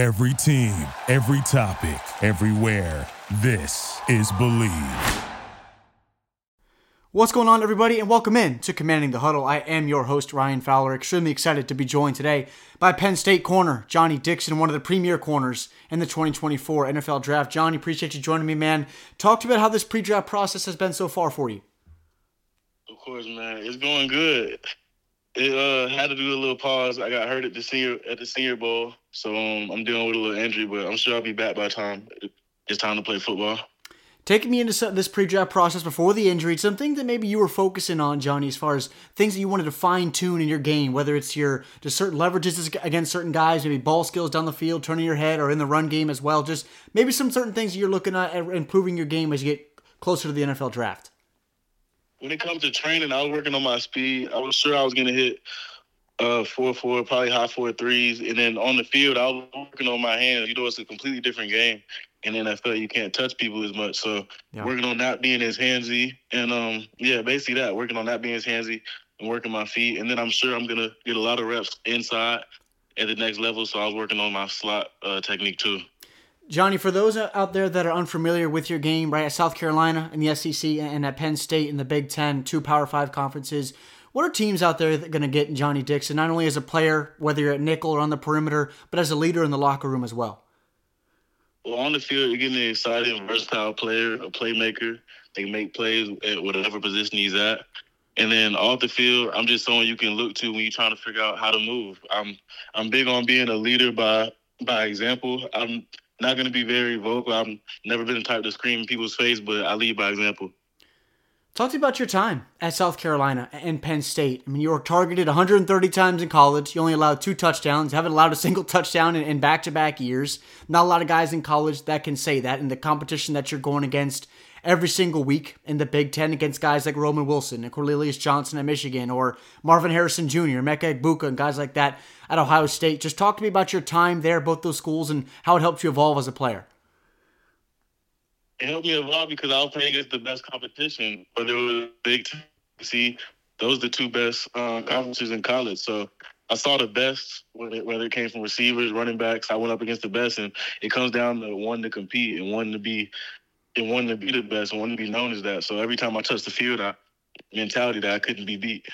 Every team, every topic, everywhere. This is Bleav. What's going on, everybody, and welcome in to Commanding the Huddle. I am your host, Ryan Fowler. Extremely excited to be joined today by Penn State corner Johnny Dixon, one of the premier corners in the 2024 NFL Draft. Johnny, appreciate you joining me, man. Talk to me about how this pre-draft process has been so far for you. Of course, man. It's going good. It uh, had to do a little pause. I got hurt at the senior at the Senior Bowl, so um, I'm dealing with a little injury, but I'm sure I'll be back by the time it's time to play football taking me into this pre-draft process before the injury, something that maybe you were focusing on, Johnny, as far as things that you wanted to fine tune in your game, whether it's your just certain leverages against certain guys, maybe ball skills down the field, turning your head, or in the run game as well. Just maybe some certain things you're looking at improving your game as you get closer to the NFL draft. When it comes to training, I was working on my speed. I was sure I was going to hit uh, four four, probably high four threes, and then on the field, I was working on my hands. You know, it's a completely different game in NFL. You can't touch people as much, so yeah. working on not being as handsy, and um, yeah, basically that working on not being as handsy and working my feet, and then I'm sure I'm gonna get a lot of reps inside at the next level. So I was working on my slot uh, technique too. Johnny, for those out there that are unfamiliar with your game, right at South Carolina and the SEC and at Penn State in the Big Ten, two Power Five conferences, what are teams out there that are going to get Johnny Dixon, not only as a player, whether you're at nickel or on the perimeter, but as a leader in the locker room as well? Well, on the field, you're getting an exciting, versatile player, a playmaker. They make plays at whatever position he's at. And then off the field, I'm just someone you can look to when you're trying to figure out how to move. I'm I'm big on being a leader by by example. I'm not going to be very vocal. I've never been the type to scream in people's face, but I lead by example. Talk to me about your time at South Carolina and Penn State. I mean, you were targeted 130 times in college. You only allowed two touchdowns. You Haven't allowed a single touchdown in back to back years. Not a lot of guys in college that can say that. In the competition that you're going against every single week in the Big Ten against guys like Roman Wilson and Cornelius Johnson at Michigan or Marvin Harrison Jr., Emeka Egbuka, and guys like that at Ohio State. Just talk to me about your time there, both those schools, and how it helped you evolve as a player it helped me evolve because I was playing against the best competition, but it was big. Ten, See, those are the two best uh, conferences in college. So I saw the best, whether it came from receivers, running backs. I went up against the best, and it comes down to one to compete and one to be, and one to be the best, and one to be known as that. So every time I touched the field, I mentality that I couldn't be beat.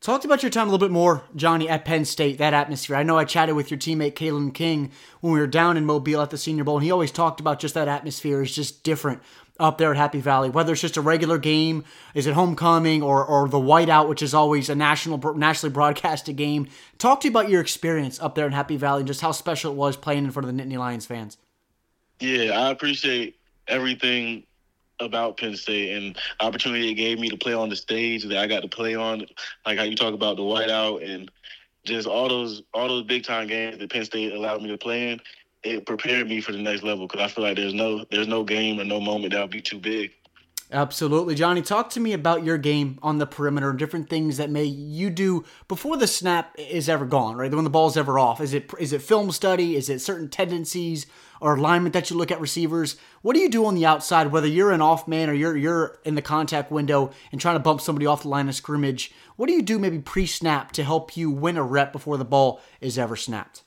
Talked about your time a little bit more, Johnny, at Penn State, that atmosphere. I know I chatted with your teammate Kalen King when we were down in Mobile at the Senior Bowl, and he always talked about just that atmosphere is just different up there at Happy Valley. Whether it's just a regular game, is it homecoming, or or the whiteout, which is always a national nationally broadcasted game. Talk to you about your experience up there in Happy Valley and just how special it was playing in front of the Nittany Lions fans. Yeah, I appreciate everything about Penn State and opportunity it gave me to play on the stage that I got to play on, like how you talk about the whiteout and just all those all those big time games that Penn State allowed me to play in. It prepared me for the next level because I feel like there's no there's no game or no moment that would be too big. Absolutely. Johnny, talk to me about your game on the perimeter, different things that may you do before the snap is ever gone, right? When the ball's ever off. Is it is it film study? Is it certain tendencies or alignment that you look at receivers? What do you do on the outside, whether you're an off man or you're you're in the contact window and trying to bump somebody off the line of scrimmage? What do you do maybe pre-snap to help you win a rep before the ball is ever snapped?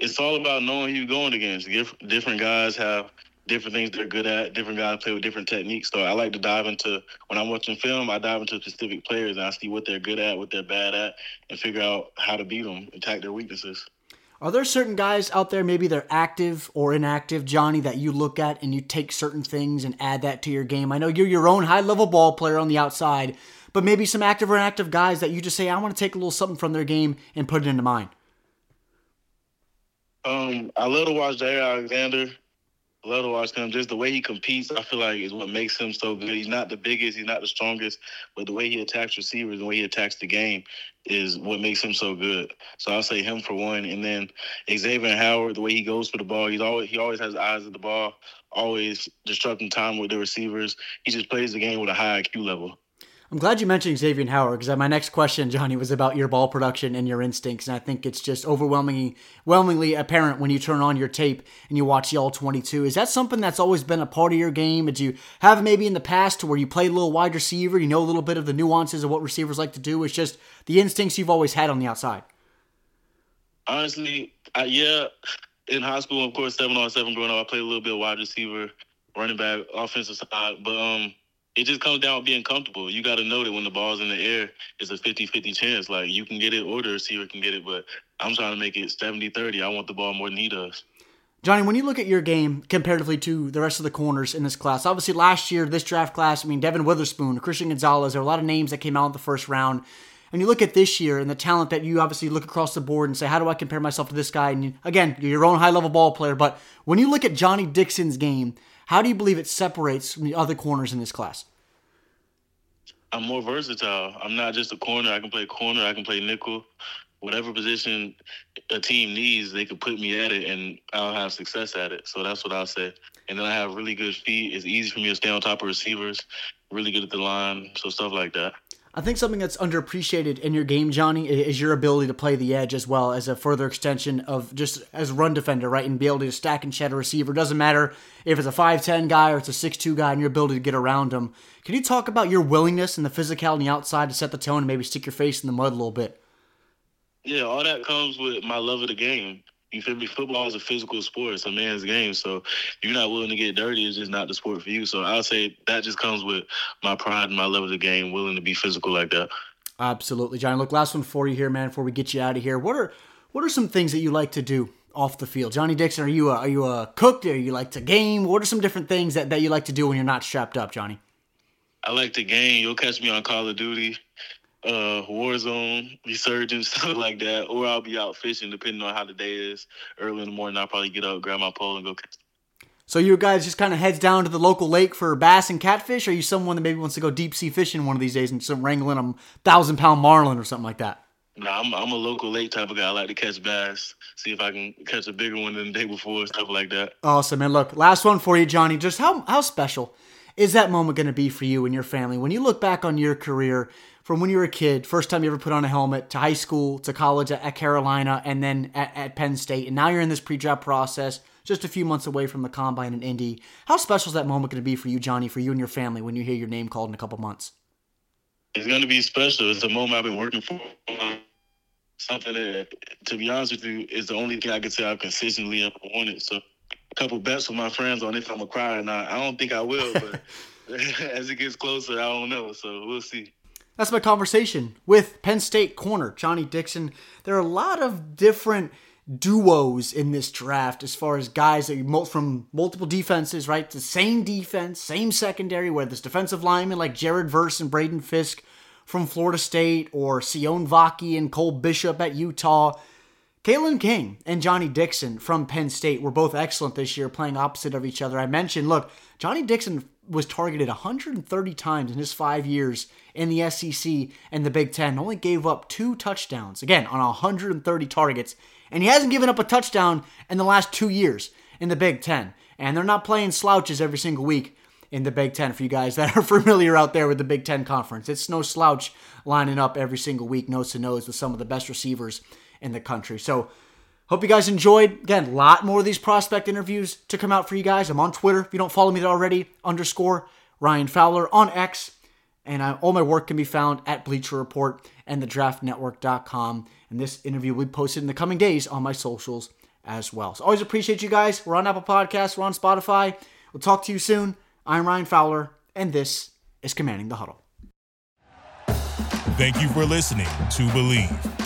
It's all about knowing who you're going against. Different guys have different things they're good at. Different guys play with different techniques. So I like to dive into when I'm watching film. I dive into specific players and I see what they're good at, what they're bad at, and figure out how to beat them, attack their weaknesses. Are there certain guys out there, maybe they're active or inactive, Johnny, that you look at and you take certain things and add that to your game? I know you're your own high level ball player on the outside, but maybe some active or inactive guys that you just say, I want to take a little something from their game and put it into mine. Um, I love to watch Jaire Alexander love to watch him. Just the way he competes, I feel like is what makes him so good. He's not the biggest, he's not the strongest, but the way he attacks receivers, the way he attacks the game, is what makes him so good. So I'll say him for one, and then Xavier Howard, the way he goes for the ball, he's always he always has eyes at the ball, always disrupting time with the receivers. He just plays the game with a high IQ level. I'm glad you mentioned Xavier Howard because my next question, Johnny, was about your ball production and your instincts, and I think it's just overwhelmingly, overwhelmingly apparent when you turn on your tape and you watch the All 22. Is that something that's always been a part of your game? Did you have maybe in the past to where you played a little wide receiver, you know a little bit of the nuances of what receivers like to do? It's just the instincts you've always had on the outside. Honestly, I, yeah, in high school, of course, seven on seven growing up, I played a little bit of wide receiver, running back, offensive side, but um, it just comes down to being comfortable. You got to know that when the ball's in the air, it's a 50-50 chance. Like you can get it or the receiver can get it, but I'm trying to make it 70-30. I want the ball more than he does. Johnny, when you look at your game comparatively to the rest of the corners in this class, obviously last year, this draft class, I mean, Devon Witherspoon, Christian Gonzalez, there are a lot of names that came out in the first round. And you look at this year and the talent that you obviously look across the board and say, how do I compare myself to this guy? And you, again, you're your own high level ball player. But when you look at Johnny Dixon's game, how do you believe it separates from the other corners in this class? I'm more versatile. I'm not just a corner. I can play corner. I can play nickel whatever position a team needs, they can put me at it and I'll have success at it. So that's what I'll say. And then I have really good feet. It's easy for me to stay on top of receivers, really good at the line, so stuff like that. I think something that's underappreciated in your game, Johnny, is your ability to play the edge as well as a further extension of just as run defender, right? And be able to stack and shed a receiver. Doesn't matter if it's a 5'10 guy or it's a 6'2 guy and your ability to get around him. Can you talk about your willingness and the physicality outside to set the tone and maybe stick your face in the mud a little bit? Yeah, all that comes with my love of the game. You feel me? Football is a physical sport. It's a man's game. So if you're not willing to get dirty, it's just not the sport for you. So I'll say that just comes with my pride and my love of the game, willing to be physical like that. Absolutely, Johnny. Look, last one for you here, man. Before we get you out of here, what are what are some things that you like to do off the field? Johnny Dixon, are you a, are you a cook? Are you like to game? What are some different things that, that you like to do when you're not strapped up, Johnny? I like to game. You'll catch me on Call of Duty uh, Warzone, Resurgence, stuff like that, or I'll be out fishing depending on how the day is. Early in the morning, I'll probably get up, grab my pole, and go catch. So you guys just kind of heads down to the local lake for bass and catfish? Or are you someone that maybe wants to go deep sea fishing one of these days and some wrangling a thousand pound marlin or something like that? Nah, I'm I'm a local lake type of guy. I like to catch bass, see if I can catch a bigger one than the day before, stuff like that. Awesome, man. Look, last one for you, Johnny. Just how how special is that moment going to be for you and your family when you look back on your career? From when you were a kid, first time you ever put on a helmet, to high school, to college at, at Carolina, and then at, at, Penn State, and now you're in this pre-draft process, just a few months away from the combine in Indy. How special is that moment going to be for you, Johnny, for you and your family when you hear your name called in a couple months? It's going to be special. It's a moment I've been working for. Something that, to be honest with you, is the only thing I can say I've consistently ever wanted. So, a couple bets with my friends on if I'm a cry or not. I don't think I will, but as it gets closer, I don't know. So we'll see. That's my conversation with Penn State corner Johnny Dixon. There are a lot of different duos in this draft as far as guys that from multiple defenses, right? The same defense, same secondary, where there's defensive linemen like Jared Verse and Braden Fiske from Florida State or Sione Vaki and Cole Bishop at Utah. Kalen King and Johnny Dixon from Penn State were both excellent this year, playing opposite of each other. I mentioned, look, Johnny Dixon was targeted 130 times in his five years in the SEC and the Big Ten, only gave up two touchdowns, again, on 130 targets. And he hasn't given up a touchdown in the last two years in the Big Ten. And they're not playing slouches every single week in the Big Ten for you guys that are familiar out there with the Big Ten Conference. It's no slouch lining up every single week, nose to nose, with some of the best receivers in the country. So, hope you guys enjoyed. Again, a lot more of these prospect interviews to come out for you guys. I'm on Twitter. If you don't follow me already, underscore Ryan Fowler on X. And I, all my work can be found at Bleacher Report and thedraftnetwork.com. And this interview will be posted in the coming days on my socials as well. So always appreciate you guys. We're on Apple Podcasts, we're on Spotify. We'll talk to you soon. I'm Ryan Fowler, and this is Commanding the Huddle. Thank you for listening to Bleav.